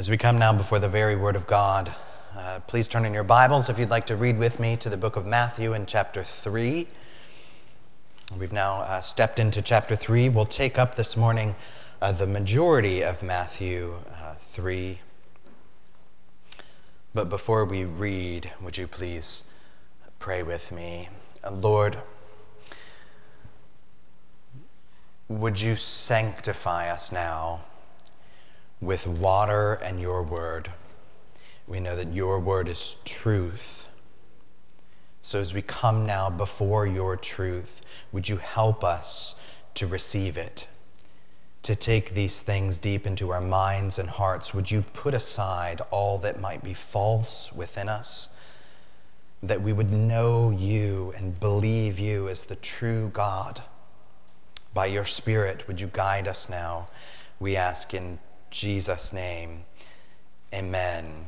As we come now before the very Word of God, uh, please turn in your Bibles if you'd like to read with me to the book of Matthew in chapter 3. We've now uh, stepped into chapter 3. We'll take up this morning uh, the majority of Matthew uh, 3. But before we read, would you please pray with me? Uh, Lord, would you sanctify us now? With water and your word. We know that your word is truth. So as we come now before your truth, would you help us to receive it, to take these things deep into our minds and hearts? Would you put aside all that might be false within us? That we would know you and believe you as the true God. By your Spirit, would you guide us now? We ask in Jesus' name, amen.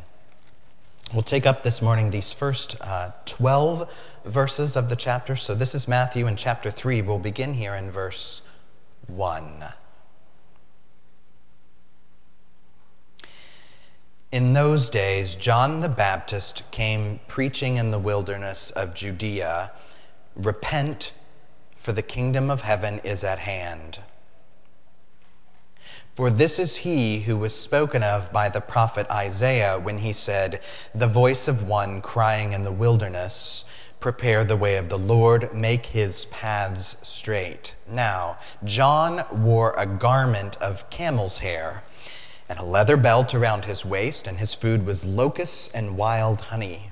We'll take up this morning these first uh, 12 verses of the chapter. So this is Matthew in chapter 3. We'll begin here in verse 1. In those days, John the Baptist came preaching in the wilderness of Judea Repent, for the kingdom of heaven is at hand. For this is he who was spoken of by the prophet Isaiah when he said, The voice of one crying in the wilderness, Prepare the way of the Lord, make his paths straight. Now, John wore a garment of camel's hair and a leather belt around his waist, and his food was locusts and wild honey.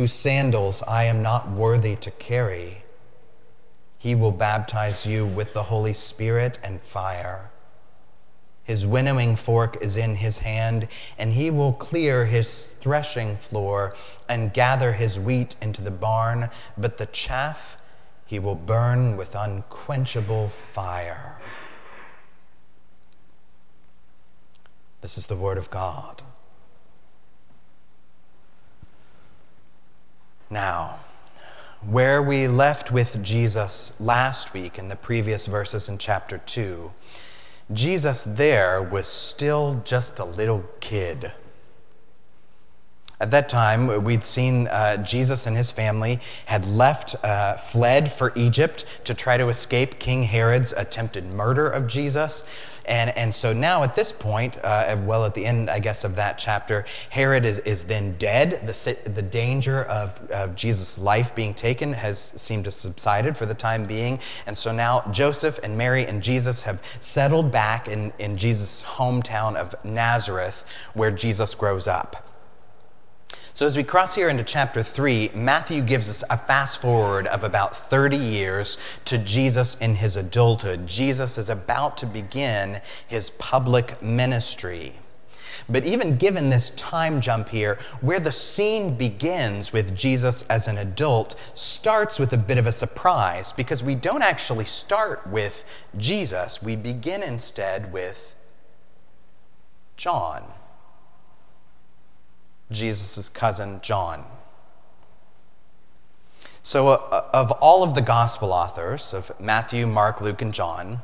whose sandals I am not worthy to carry. He will baptize you with the Holy Spirit and fire. His winnowing fork is in his hand, and he will clear his threshing floor and gather his wheat into the barn, but the chaff he will burn with unquenchable fire. This is the word of God. Now, where we left with Jesus last week in the previous verses in chapter 2, Jesus there was still just a little kid. At that time, we'd seen uh, Jesus and his family had left, uh, fled for Egypt to try to escape King Herod's attempted murder of Jesus. And, and so now at this point, uh, well, at the end, I guess, of that chapter, Herod is, is then dead. The, the danger of, of Jesus' life being taken has seemed to subsided for the time being. And so now Joseph and Mary and Jesus have settled back in, in Jesus' hometown of Nazareth, where Jesus grows up. So, as we cross here into chapter 3, Matthew gives us a fast forward of about 30 years to Jesus in his adulthood. Jesus is about to begin his public ministry. But even given this time jump here, where the scene begins with Jesus as an adult starts with a bit of a surprise because we don't actually start with Jesus. We begin instead with John. Jesus' cousin John. So, uh, of all of the gospel authors, of Matthew, Mark, Luke, and John,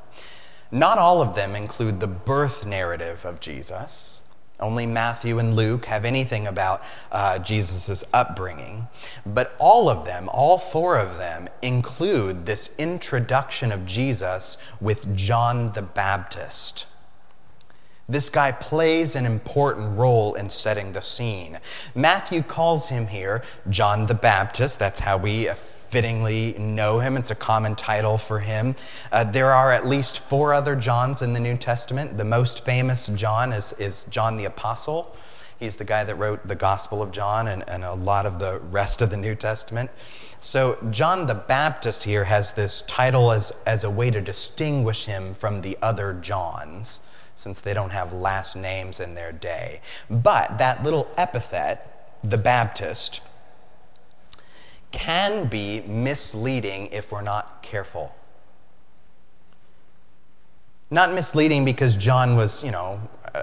not all of them include the birth narrative of Jesus. Only Matthew and Luke have anything about uh, Jesus' upbringing. But all of them, all four of them, include this introduction of Jesus with John the Baptist. This guy plays an important role in setting the scene. Matthew calls him here John the Baptist. That's how we fittingly know him. It's a common title for him. Uh, there are at least four other Johns in the New Testament. The most famous John is, is John the Apostle. He's the guy that wrote the Gospel of John and, and a lot of the rest of the New Testament. So, John the Baptist here has this title as, as a way to distinguish him from the other Johns, since they don't have last names in their day. But that little epithet, the Baptist, can be misleading if we're not careful. Not misleading because John was, you know,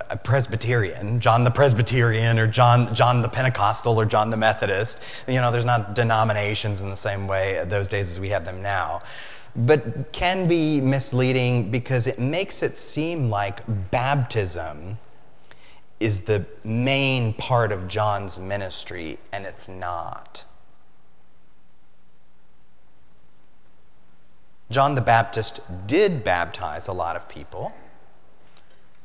a Presbyterian, John the Presbyterian, or John, John the Pentecostal, or John the Methodist. You know, there's not denominations in the same way those days as we have them now. But can be misleading because it makes it seem like baptism is the main part of John's ministry, and it's not. John the Baptist did baptize a lot of people.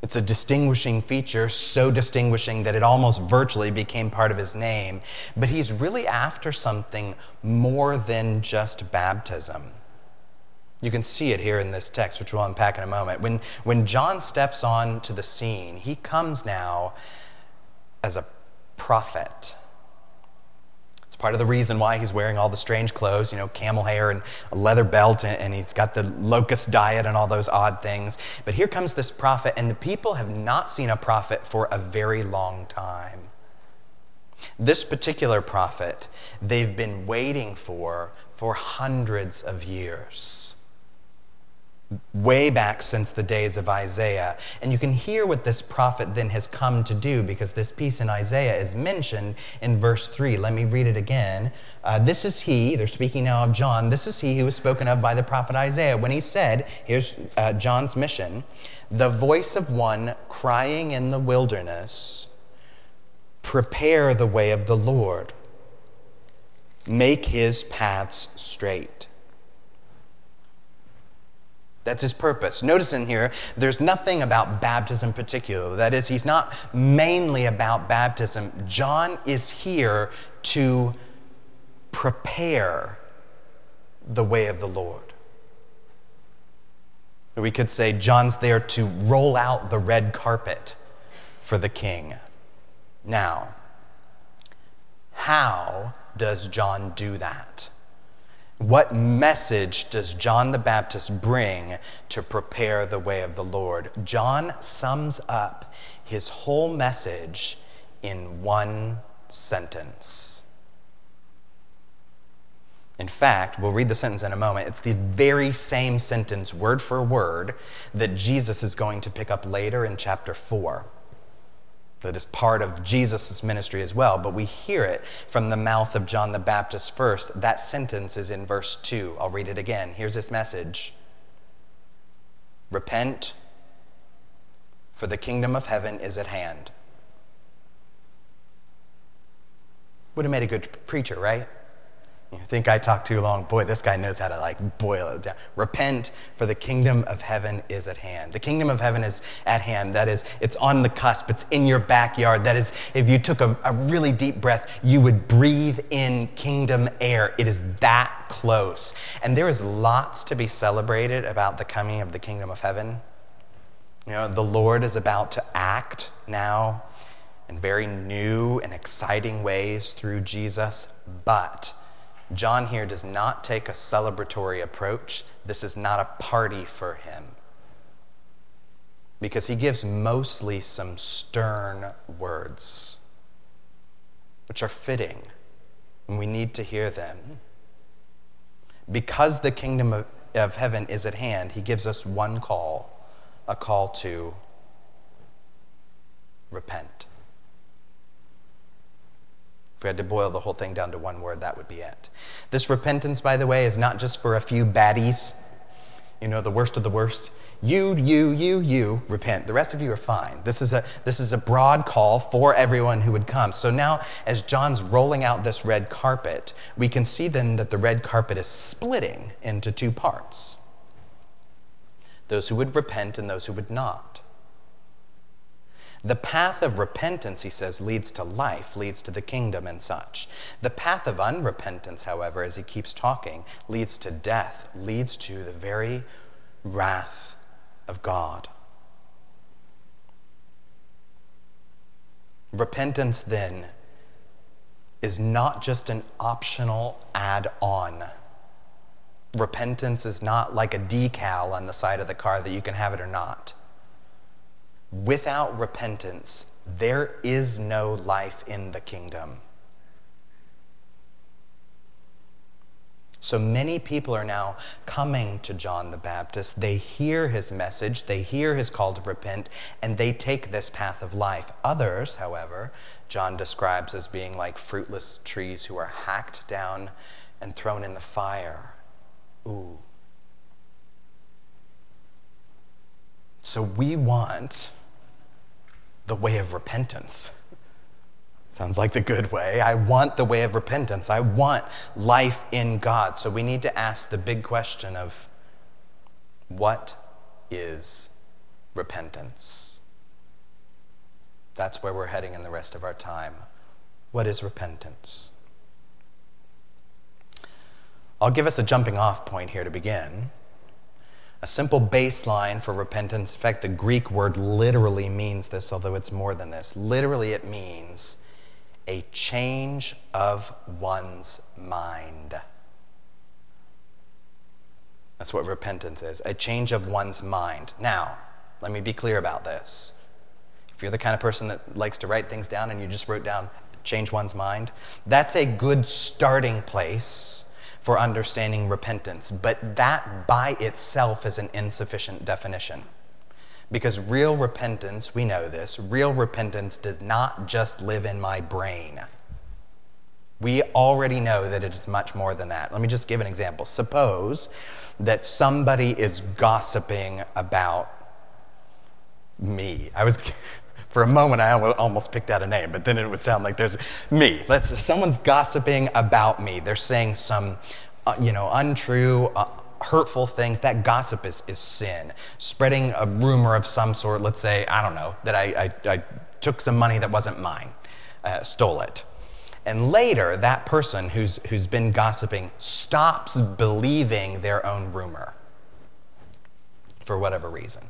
It's a distinguishing feature, so distinguishing that it almost virtually became part of his name. But he's really after something more than just baptism. You can see it here in this text, which we'll unpack in a moment. When, when John steps on to the scene, he comes now as a prophet It's part of the reason why he's wearing all the strange clothes, you know, camel hair and a leather belt, and, and he's got the locust diet and all those odd things. But here comes this prophet, and the people have not seen a prophet for a very long time. This particular prophet, they've been waiting for for hundreds of years way back since the days of Isaiah. And you can hear what this prophet then has come to do because this piece in Isaiah is mentioned in verse 3. Let me read it again. Uh, this is he, they're speaking now of John, this is he who was spoken of by the prophet Isaiah when he said, here's uh, John's mission the voice of one crying in the wilderness, prepare the way of the Lord, make his paths straight. That's his purpose. Notice in here, there's nothing about baptism particular. That is, he's not mainly about baptism. John is here to prepare the way of the Lord. We could say John's there to roll out the red carpet for the king. Now, how does John do that? What message does John the Baptist bring to prepare the way of the Lord? John sums up his whole message in one sentence. In fact, we'll read the sentence in a moment. It's the very same sentence, word for word, that Jesus is going to pick up later in chapter 4 that is part of Jesus' ministry as well, but we hear it from the mouth of John the Baptist first. That sentence is in verse 2. I'll read it again. Here's this message Repent, for the kingdom of heaven is at hand. Would have made a good preacher, right? You think I talk too long? Boy, this guy knows how to like boil it down. Repent, for the kingdom of heaven is at hand. The kingdom of heaven is at hand. That is, it's on the cusp, it's in your backyard. That is, if you took a, a really deep breath, you would breathe in kingdom air. It is that close. And there is lots to be celebrated about the coming of the kingdom of heaven. You know, the Lord is about to act now in very new and exciting ways through Jesus, but John here does not take a celebratory approach. This is not a party for him. Because he gives mostly some stern words, which are fitting, and we need to hear them. Because the kingdom of, of heaven is at hand, he gives us one call a call to repent. If we had to boil the whole thing down to one word, that would be it. This repentance, by the way, is not just for a few baddies, you know, the worst of the worst. You, you, you, you, repent. The rest of you are fine. This is a, this is a broad call for everyone who would come. So now, as John's rolling out this red carpet, we can see then that the red carpet is splitting into two parts those who would repent and those who would not. The path of repentance, he says, leads to life, leads to the kingdom and such. The path of unrepentance, however, as he keeps talking, leads to death, leads to the very wrath of God. Repentance, then, is not just an optional add on. Repentance is not like a decal on the side of the car that you can have it or not. Without repentance, there is no life in the kingdom. So many people are now coming to John the Baptist. They hear his message, they hear his call to repent, and they take this path of life. Others, however, John describes as being like fruitless trees who are hacked down and thrown in the fire. Ooh. So we want the way of repentance. Sounds like the good way. I want the way of repentance. I want life in God. So we need to ask the big question of what is repentance? That's where we're heading in the rest of our time. What is repentance? I'll give us a jumping off point here to begin a simple baseline for repentance. In fact, the Greek word literally means this, although it's more than this. Literally, it means a change of one's mind. That's what repentance is a change of one's mind. Now, let me be clear about this. If you're the kind of person that likes to write things down and you just wrote down change one's mind, that's a good starting place for understanding repentance, but that by itself is an insufficient definition. Because real repentance, we know this, real repentance does not just live in my brain. We already know that it is much more than that. Let me just give an example. Suppose that somebody is gossiping about me. I was for a moment I almost picked out a name, but then it would sound like there's me. Let's someone's gossiping about me. They're saying some, uh, you know, untrue. Uh, hurtful things, that gossip is, is sin. Spreading a rumor of some sort, let's say, I don't know, that I, I, I took some money that wasn't mine, uh, stole it. And later, that person who's, who's been gossiping stops believing their own rumor for whatever reason.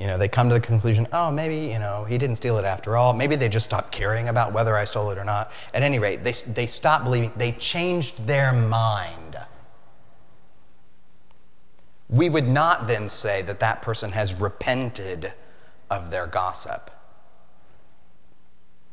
You know, they come to the conclusion, oh, maybe, you know, he didn't steal it after all. Maybe they just stopped caring about whether I stole it or not. At any rate, they, they stopped believing, they changed their mind. We would not then say that that person has repented of their gossip.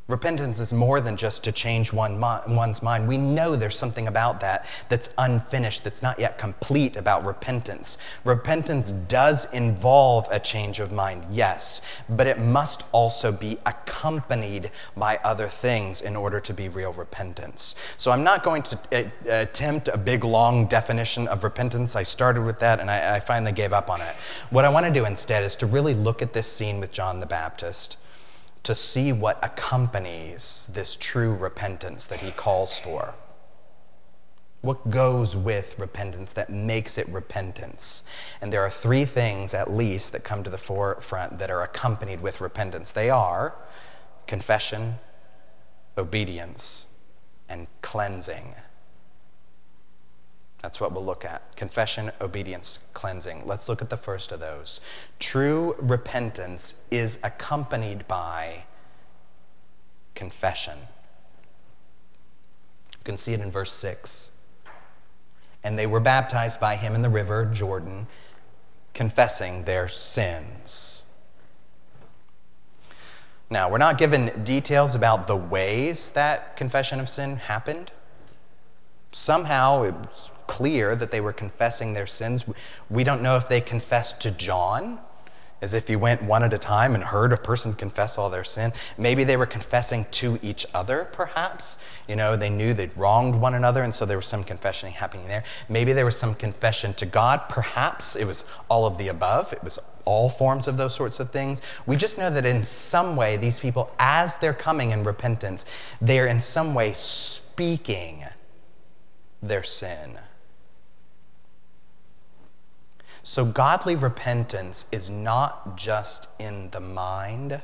Repentance is more than just to change one, one's mind. We know there's something about that that's unfinished, that's not yet complete about repentance. Repentance does involve a change of mind, yes, but it must also be accompanied by other things in order to be real repentance. So I'm not going to uh, attempt a big, long definition of repentance. I started with that and I, I finally gave up on it. What I want to do instead is to really look at this scene with John the Baptist to see what accompanies this true repentance that he calls for. What goes with repentance that makes it repentance? And there are three things, at least, that come to the forefront that are accompanied with repentance. They are confession, obedience, and cleansing. That's what we'll look at confession, obedience, cleansing. Let's look at the first of those. True repentance is accompanied by confession. You can see it in verse 6. And they were baptized by him in the river Jordan, confessing their sins. Now, we're not given details about the ways that confession of sin happened. Somehow it's clear that they were confessing their sins. We don't know if they confessed to John, as if he went one at a time and heard a person confess all their sin. Maybe they were confessing to each other, perhaps. You know, they knew they'd wronged one another, and so there was some confession happening there. Maybe there was some confession to God. Perhaps it was all of the above. It was all forms of those sorts of things. We just know that in some way, these people, as they're coming in repentance, they're in some way speaking their sin. So, godly repentance is not just in the mind,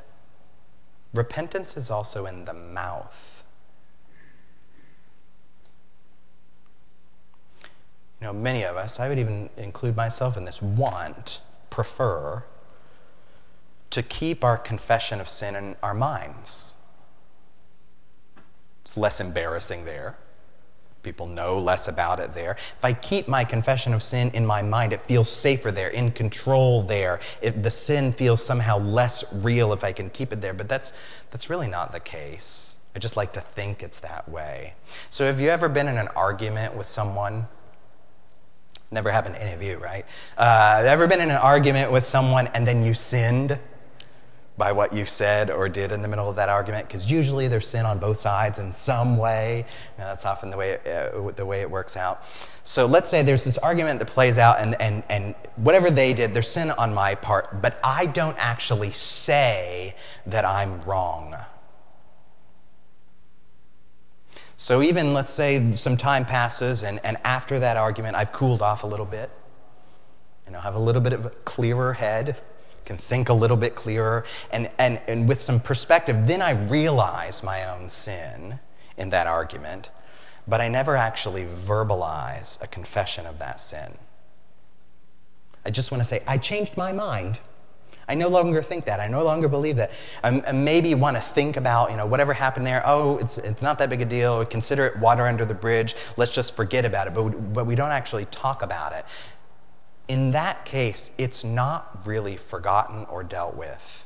repentance is also in the mouth. You know, many of us, I would even include myself in this, want, prefer to keep our confession of sin in our minds. It's less embarrassing there. People know less about it there. If I keep my confession of sin in my mind, it feels safer there, in control there. If the sin feels somehow less real if I can keep it there. But that's, that's really not the case. I just like to think it's that way. So, have you ever been in an argument with someone? Never happened to any of you, right? Uh, ever been in an argument with someone and then you sinned? By what you said or did in the middle of that argument because usually there's sin on both sides in some way. And that's often the way it, uh, the way it works out. So let's say there's this argument that plays out and, and, and whatever they did there's sin on my part but i don't actually say that i'm wrong. So even let's say some time passes and, and after that argument i've cooled off a little bit. You know have a little bit of a clearer head can think a little bit clearer, and, and, and with some perspective, then I realize my own sin in that argument, but I never actually verbalize a confession of that sin. I just want to say, I changed my mind. I no longer think that. I no longer believe that. Um, I maybe want to think about, you know, whatever happened there. Oh, it's, it's not that big a deal. Consider it water under the bridge. Let's just forget about it. But we, but we don't actually talk about it in that case, it's not really forgotten or dealt with.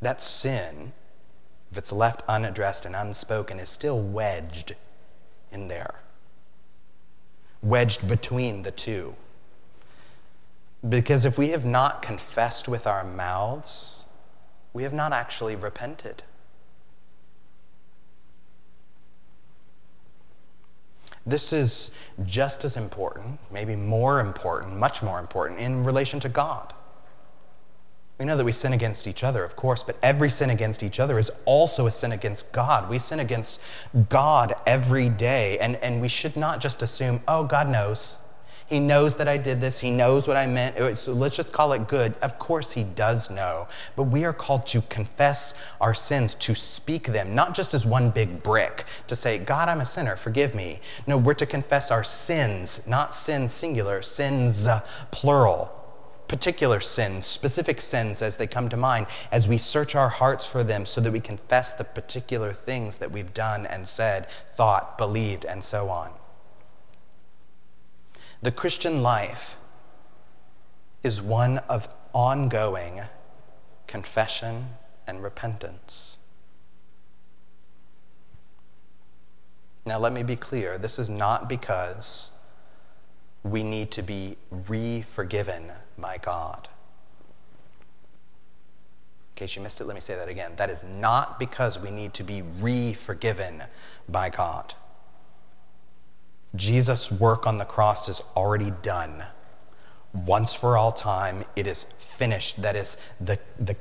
That sin, if it's left unaddressed and unspoken, is still wedged in there, wedged between the two. Because if we have not confessed with our mouths, we have not actually repented. This is just as important, maybe more important, much more important in relation to God. We know that we sin against each other, of course, but every sin against each other is also a sin against God. We sin against God every day, and, and we should not just assume, oh, God knows. He knows that I did this. He knows what I meant. So let's just call it good. Of course, He does know. But we are called to confess our sins, to speak them, not just as one big brick, to say, God, I'm a sinner, forgive me. No, we're to confess our sins, not sin singular, sins uh, plural. Particular sins, specific sins as they come to mind, as we search our hearts for them so that we confess the particular things that we've done and said, thought, believed, and so on. The Christian life is one of ongoing confession and repentance. Now, let me be clear this is not because we need to be re forgiven by God. In case you missed it, let me say that again. That is not because we need to be re forgiven by God. Jesus' work on the cross is already done. Once for all time, it is finished. That is, the, the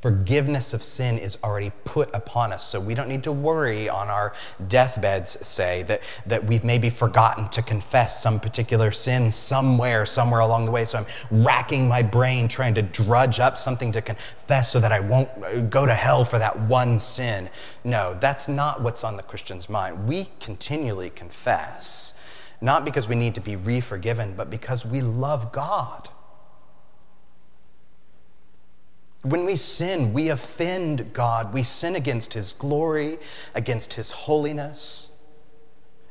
forgiveness of sin is already put upon us. So we don't need to worry on our deathbeds, say, that, that we've maybe forgotten to confess some particular sin somewhere, somewhere along the way. So I'm racking my brain trying to drudge up something to confess so that I won't uh, go to hell for that one sin. No, that's not what's on the Christian's mind. We continually confess, not because we need to be re forgiven, but because we love God. When we sin, we offend God. We sin against His glory, against His holiness.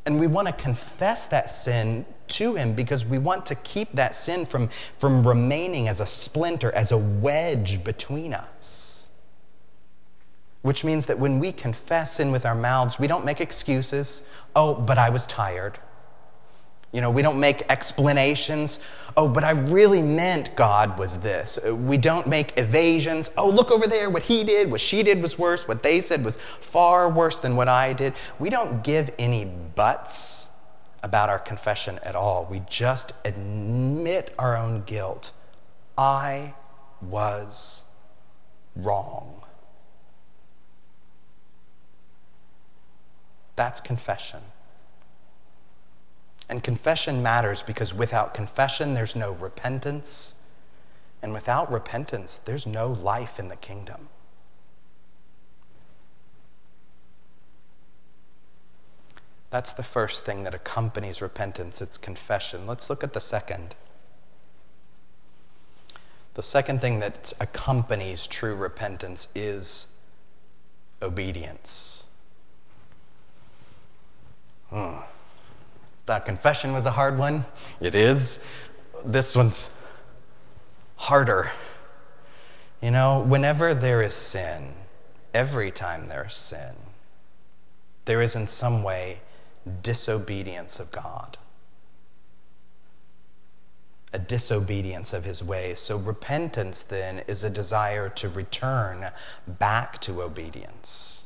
And we want to confess that sin to Him because we want to keep that sin from, from remaining as a splinter, as a wedge between us. Which means that when we confess sin with our mouths, we don't make excuses. Oh, but I was tired. You know, we don't make explanations. Oh, but I really meant God was this. We don't make evasions. Oh, look over there. What he did, what she did was worse. What they said was far worse than what I did. We don't give any buts about our confession at all. We just admit our own guilt. I was wrong. That's confession. And confession matters because without confession, there's no repentance. And without repentance, there's no life in the kingdom. That's the first thing that accompanies repentance it's confession. Let's look at the second. The second thing that accompanies true repentance is obedience. Hmm. That confession was a hard one. It is. This one's harder. You know, whenever there is sin, every time there's sin, there is in some way disobedience of God, a disobedience of his ways. So, repentance then is a desire to return back to obedience.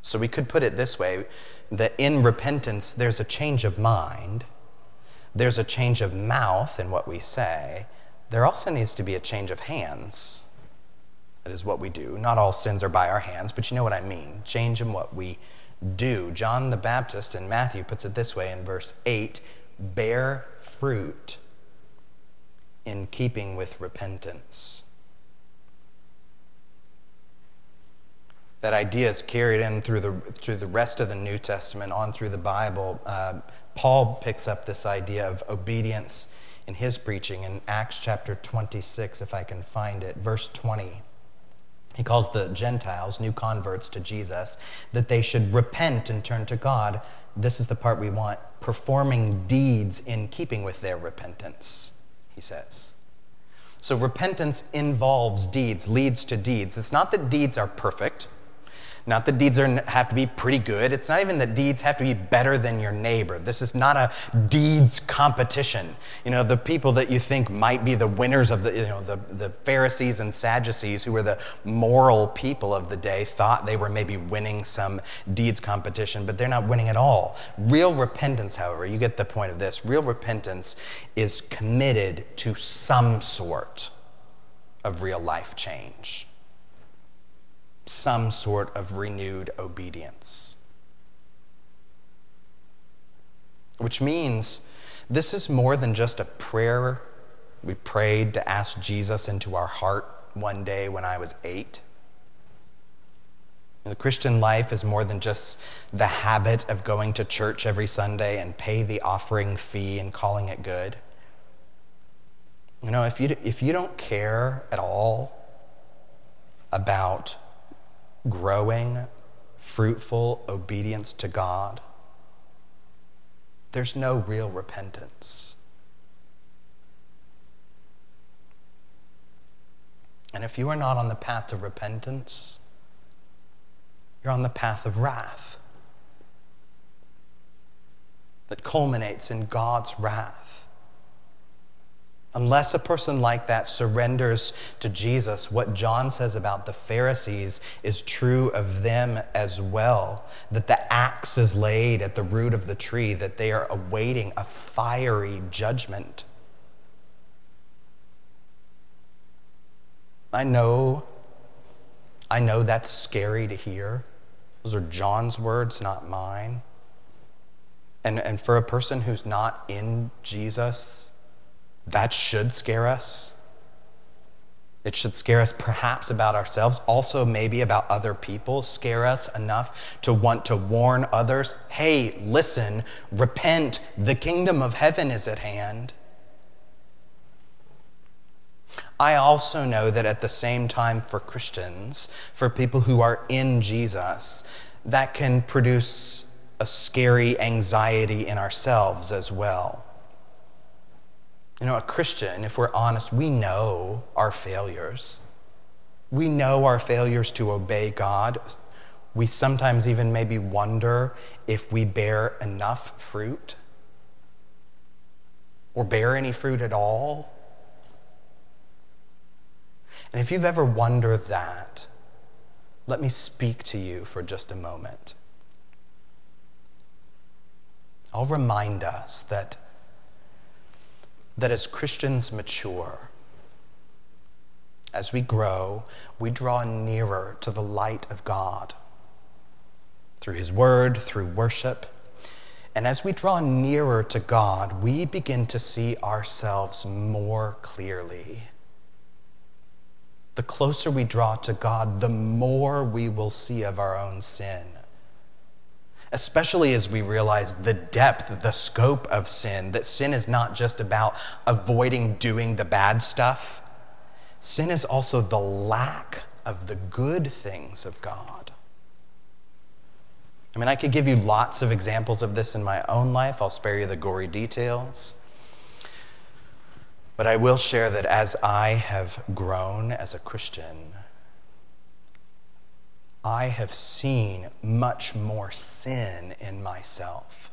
So, we could put it this way that in repentance, there's a change of mind, there's a change of mouth in what we say, there also needs to be a change of hands. That is what we do. Not all sins are by our hands, but you know what I mean. Change in what we do. John the Baptist in Matthew puts it this way in verse 8 bear fruit in keeping with repentance. That idea is carried in through the, through the rest of the New Testament, on through the Bible. Uh, Paul picks up this idea of obedience in his preaching in Acts chapter 26, if I can find it, verse 20. He calls the Gentiles, new converts to Jesus, that they should repent and turn to God. This is the part we want performing deeds in keeping with their repentance, he says. So repentance involves deeds, leads to deeds. It's not that deeds are perfect. Not that deeds are, have to be pretty good. It's not even that deeds have to be better than your neighbor. This is not a deeds competition. You know, the people that you think might be the winners of the, you know, the, the Pharisees and Sadducees, who were the moral people of the day, thought they were maybe winning some deeds competition, but they're not winning at all. Real repentance, however, you get the point of this, real repentance is committed to some sort of real life change some sort of renewed obedience. Which means this is more than just a prayer we prayed to ask Jesus into our heart one day when I was eight. The Christian life is more than just the habit of going to church every Sunday and pay the offering fee and calling it good. You know, if you, if you don't care at all about growing, fruitful obedience to God, there's no real repentance. And if you are not on the path of repentance, you're on the path of wrath that culminates in God's wrath. Unless a person like that surrenders to Jesus, what John says about the Pharisees is true of them as well. That the axe is laid at the root of the tree, that they are awaiting a fiery judgment. I know, I know that's scary to hear. Those are John's words, not mine. And, and for a person who's not in Jesus, that should scare us. It should scare us perhaps about ourselves, also maybe about other people, scare us enough to want to warn others hey, listen, repent, the kingdom of heaven is at hand. I also know that at the same time, for Christians, for people who are in Jesus, that can produce a scary anxiety in ourselves as well. You know, a Christian, if we're honest, we know our failures. We know our failures to obey God. We sometimes even maybe wonder if we bear enough fruit or bear any fruit at all. And if you've ever wondered that, let me speak to you for just a moment. I'll remind us that that as Christians mature, as we grow, we draw nearer to the light of God through His Word, through worship. And as we draw nearer to God, we begin to see ourselves more clearly. The closer we draw to God, the more we will see of our own sin. Especially as we realize the depth, the scope of sin, that sin is not just about avoiding doing the bad stuff, sin is also the lack of the good things of God. I mean, I could give you lots of examples of this in my own life. I'll spare you the gory details. But I will share that as I have grown as a Christian, I have seen much more sin in myself,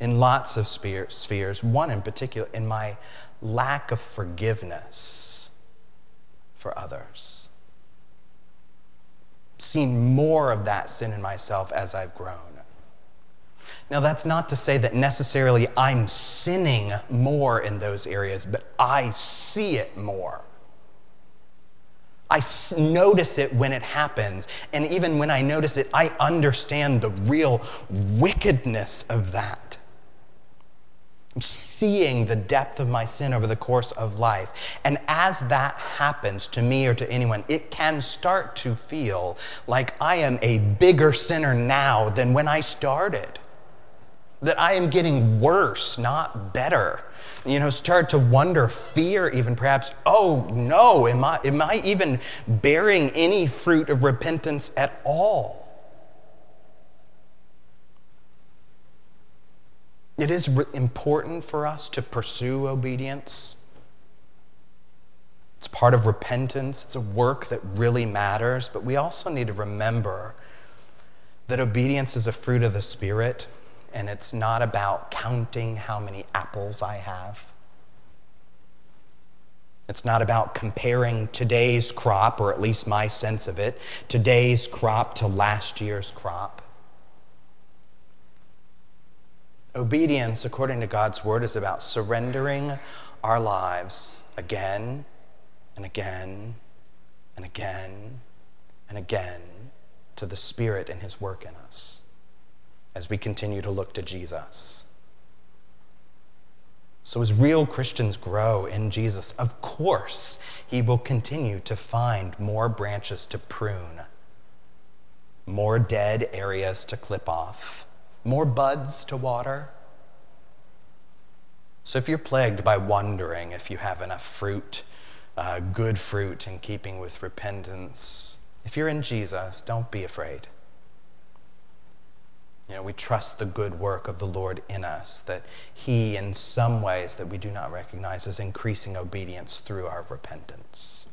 in lots of spheres, one in particular, in my lack of forgiveness for others seen more of that sin in myself as I've grown. Now, that's not to say that necessarily I'm sinning more in those areas, but I see it more. I notice it when it happens. And even when I notice it, I understand the real wickedness of that seeing the depth of my sin over the course of life. And as that happens to me or to anyone, it can start to feel like I am a bigger sinner now than when I started. That I am getting worse, not better. You know, start to wonder, fear even perhaps, oh no, am I, am I even bearing any fruit of repentance at all? It is re- important for us to pursue obedience. It's part of repentance. It's a work that really matters, but we also need to remember that obedience is a fruit of the Spirit, and it's not about counting how many apples I have. It's not about comparing today's crop, or at least my sense of it, today's crop to last year's crop. Obedience, according to God's word, is about surrendering our lives again and again and again and again to the Spirit and His work in us as we continue to look to Jesus. So, as real Christians grow in Jesus, of course, He will continue to find more branches to prune, more dead areas to clip off more buds to water. So if you're plagued by wondering if you have enough fruit, uh, good fruit in keeping with repentance, if you're in Jesus, don't be afraid. We trust the good work of the Lord in us, that He, in some ways that we do not recognize, is increasing obedience through our repentance.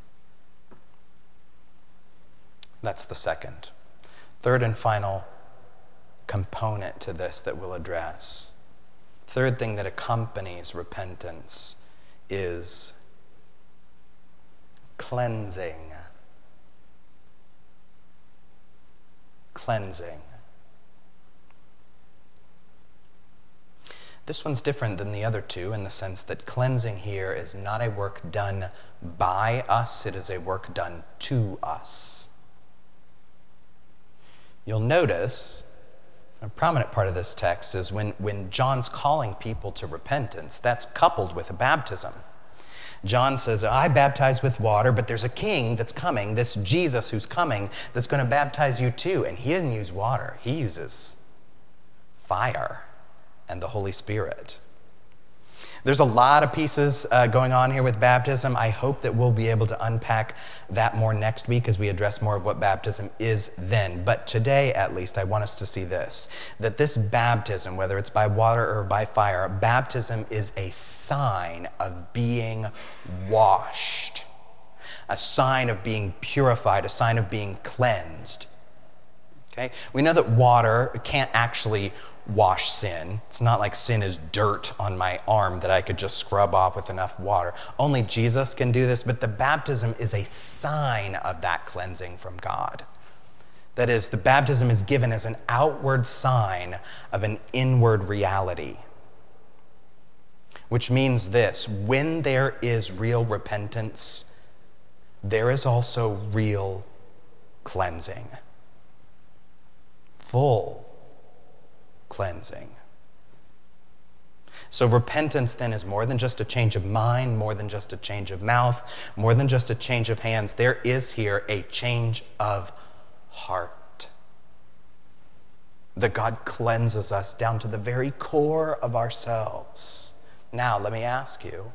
That's the second. Third and final component to this that we'll address. Third thing that accompanies repentance is cleansing. Cleansing. This one's different than the other two in the sense that cleansing here is not a work done by us, it is a work done to us. You'll notice a prominent part of this text is when, when John's calling people to repentance, that's coupled with a baptism. John says, I baptize with water, but there's a king that's coming, this Jesus who's coming, that's going to baptize you too. And he doesn't use water, he uses fire and the Holy Spirit. There's a lot of pieces uh, going on here with baptism. I hope that we'll be able to unpack that more next week as we address more of what baptism is then. But today, at least, I want us to see this that this baptism, whether it's by water or by fire, baptism is a sign of being washed, a sign of being purified, a sign of being cleansed. Okay? We know that water can't actually wash sin. It's not like sin is dirt on my arm that I could just scrub off with enough water. Only Jesus can do this, but the baptism is a sign of that cleansing from God. That is, the baptism is given as an outward sign of an inward reality. Which means this when there is real repentance, there is also real cleansing. Full cleansing. So, repentance then is more than just a change of mind, more than just a change of mouth, more than just a change of hands. There is here a change of heart. That God cleanses us down to the very core of ourselves. Now, let me ask you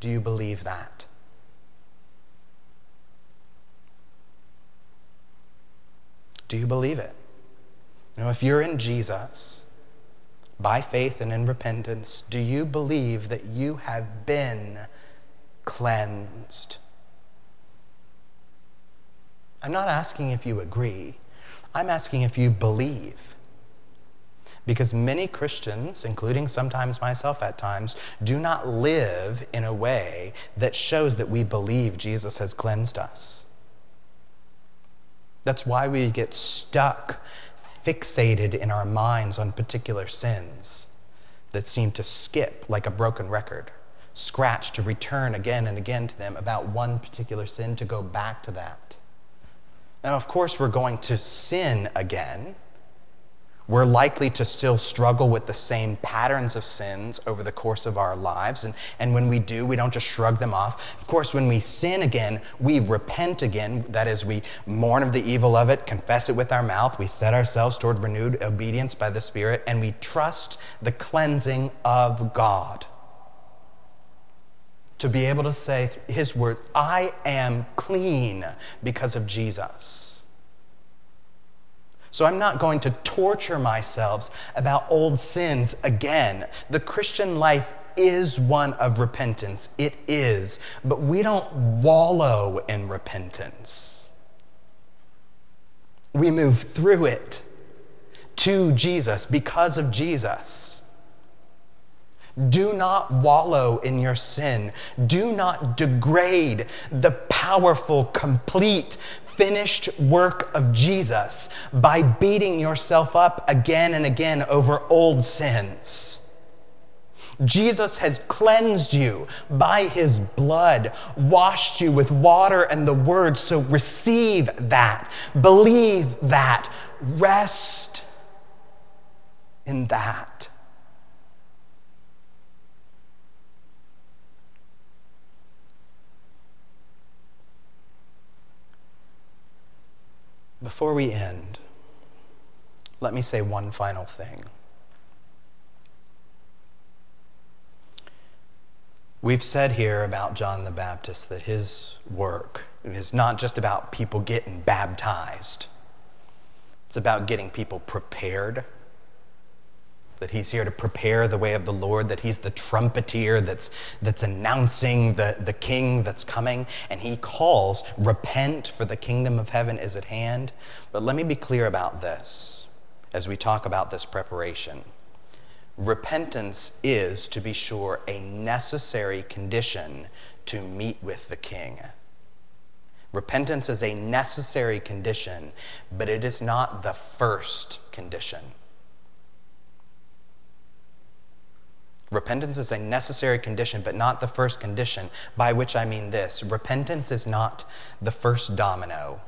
do you believe that? Do you believe it? If you're in Jesus, by faith and in repentance, do you believe that you have been cleansed? I'm not asking if you agree, I'm asking if you believe. Because many Christians, including sometimes myself at times, do not live in a way that shows that we believe Jesus has cleansed us. That's why we get stuck fixated in our minds on particular sins that seem to skip like a broken record, scratch to return again and again to them about one particular sin to go back to that. Now, of course, we're going to sin again we're likely to still struggle with the same patterns of sins over the course of our lives. And, and when we do, we don't just shrug them off. Of course, when we sin again, we repent again. That is, we mourn of the evil of it, confess it with our mouth, we set ourselves toward renewed obedience by the Spirit, and we trust the cleansing of God. To be able to say His words, I am clean because of Jesus. So I'm not going to torture myself about old sins again. The Christian life is one of repentance. It is. But we don't wallow in repentance. We move through it to Jesus because of Jesus. Do not wallow in your sin. Do not degrade the powerful, complete, finished work of Jesus by beating yourself up again and again over old sins. Jesus has cleansed you by his blood, washed you with water and the word. So receive that, believe that, rest in that. Before we end, let me say one final thing. We've said here about John the Baptist that his work is not just about people getting baptized, it's about getting people prepared that he's here to prepare the way of the Lord, that he's the trumpeter that's, that's announcing the, the king that's coming. And he calls, Repent, for the kingdom of heaven is at hand. But let me be clear about this as we talk about this preparation. Repentance is, to be sure, a necessary condition to meet with the king. Repentance is a necessary condition, but it is not the first condition. Repentance is a necessary condition, but not the first condition, by which I mean this repentance is not the first domino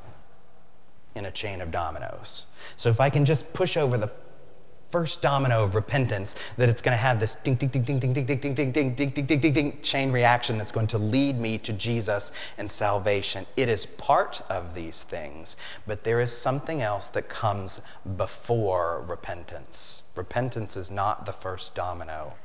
in a chain of dominoes. So if I can just push over the first domino of repentance, that it's going to have this ding, ding, ding, ding, ding, ding, ding, ding, ding, ding, ding, ding, ding, ding, ding chain reaction that's going to lead me to Jesus and salvation. It is part of these things, but there is something else that comes before repentance. Repentance is not the first domino.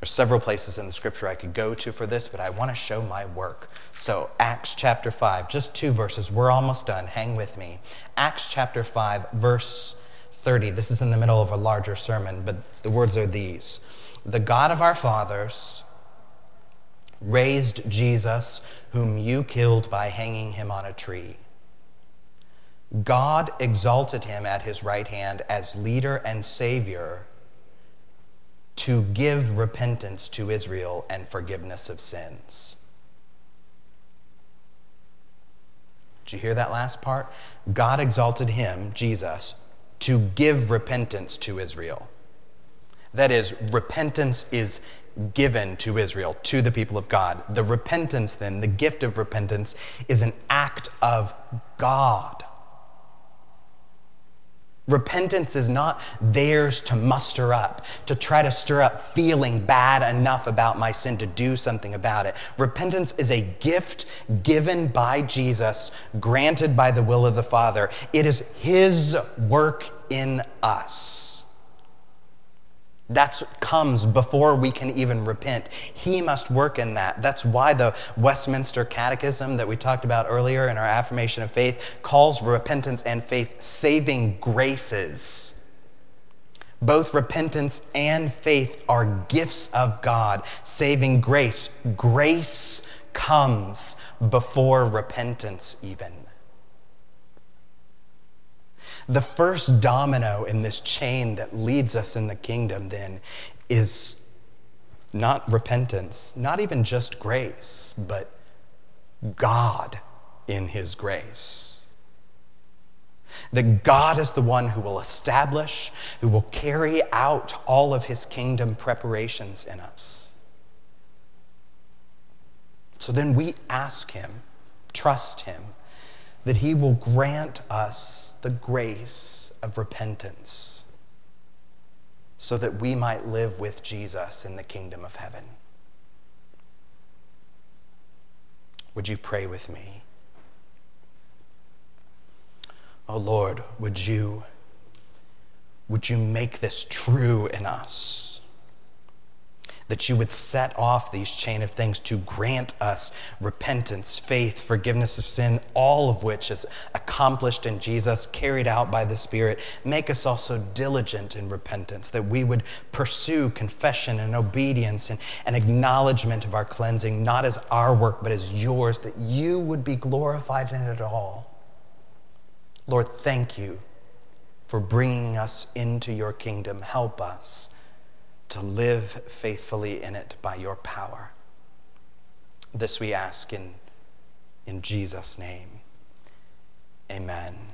There's several places in the scripture I could go to for this, but I want to show my work. So, Acts chapter 5, just two verses. We're almost done. Hang with me. Acts chapter 5, verse 30. This is in the middle of a larger sermon, but the words are these The God of our fathers raised Jesus, whom you killed by hanging him on a tree. God exalted him at his right hand as leader and savior to give repentance to Israel and forgiveness of sins. Did you hear that last part? God exalted him, Jesus, to give repentance to Israel. That is, repentance is given to Israel, to the people of God. The repentance, then, the gift of repentance, is an act of God. Repentance is not theirs to muster up, to try to stir up feeling bad enough about my sin to do something about it. Repentance is a gift given by Jesus, granted by the will of the Father. It is His work in us. That comes before we can even repent. He must work in that. That's why the Westminster Catechism that we talked about earlier in our affirmation of faith calls repentance and faith saving graces. Both repentance and faith are gifts of God, saving grace. Grace comes before repentance, even. The first domino in this chain that leads us in the kingdom, then, is not repentance, not even just grace, but God in His grace. That God is the one who will establish, who will carry out all of His kingdom preparations in us. So then we ask Him, trust Him, that He will grant us the grace of repentance so that we might live with Jesus in the kingdom of heaven. Would you pray with me? Oh Lord, would you would you make this true in us? That you would set off these chain of things to grant us repentance, faith, forgiveness of sin, all of which is accomplished in Jesus, carried out by the Spirit. Make us also diligent in repentance, that we would pursue confession and obedience and, and acknowledgement of our cleansing, not as our work, but as yours, that you would be glorified in it all. Lord, thank you for bringing us into your kingdom. Help us to live faithfully in it by your power. This we ask in, in Jesus' name. Amen.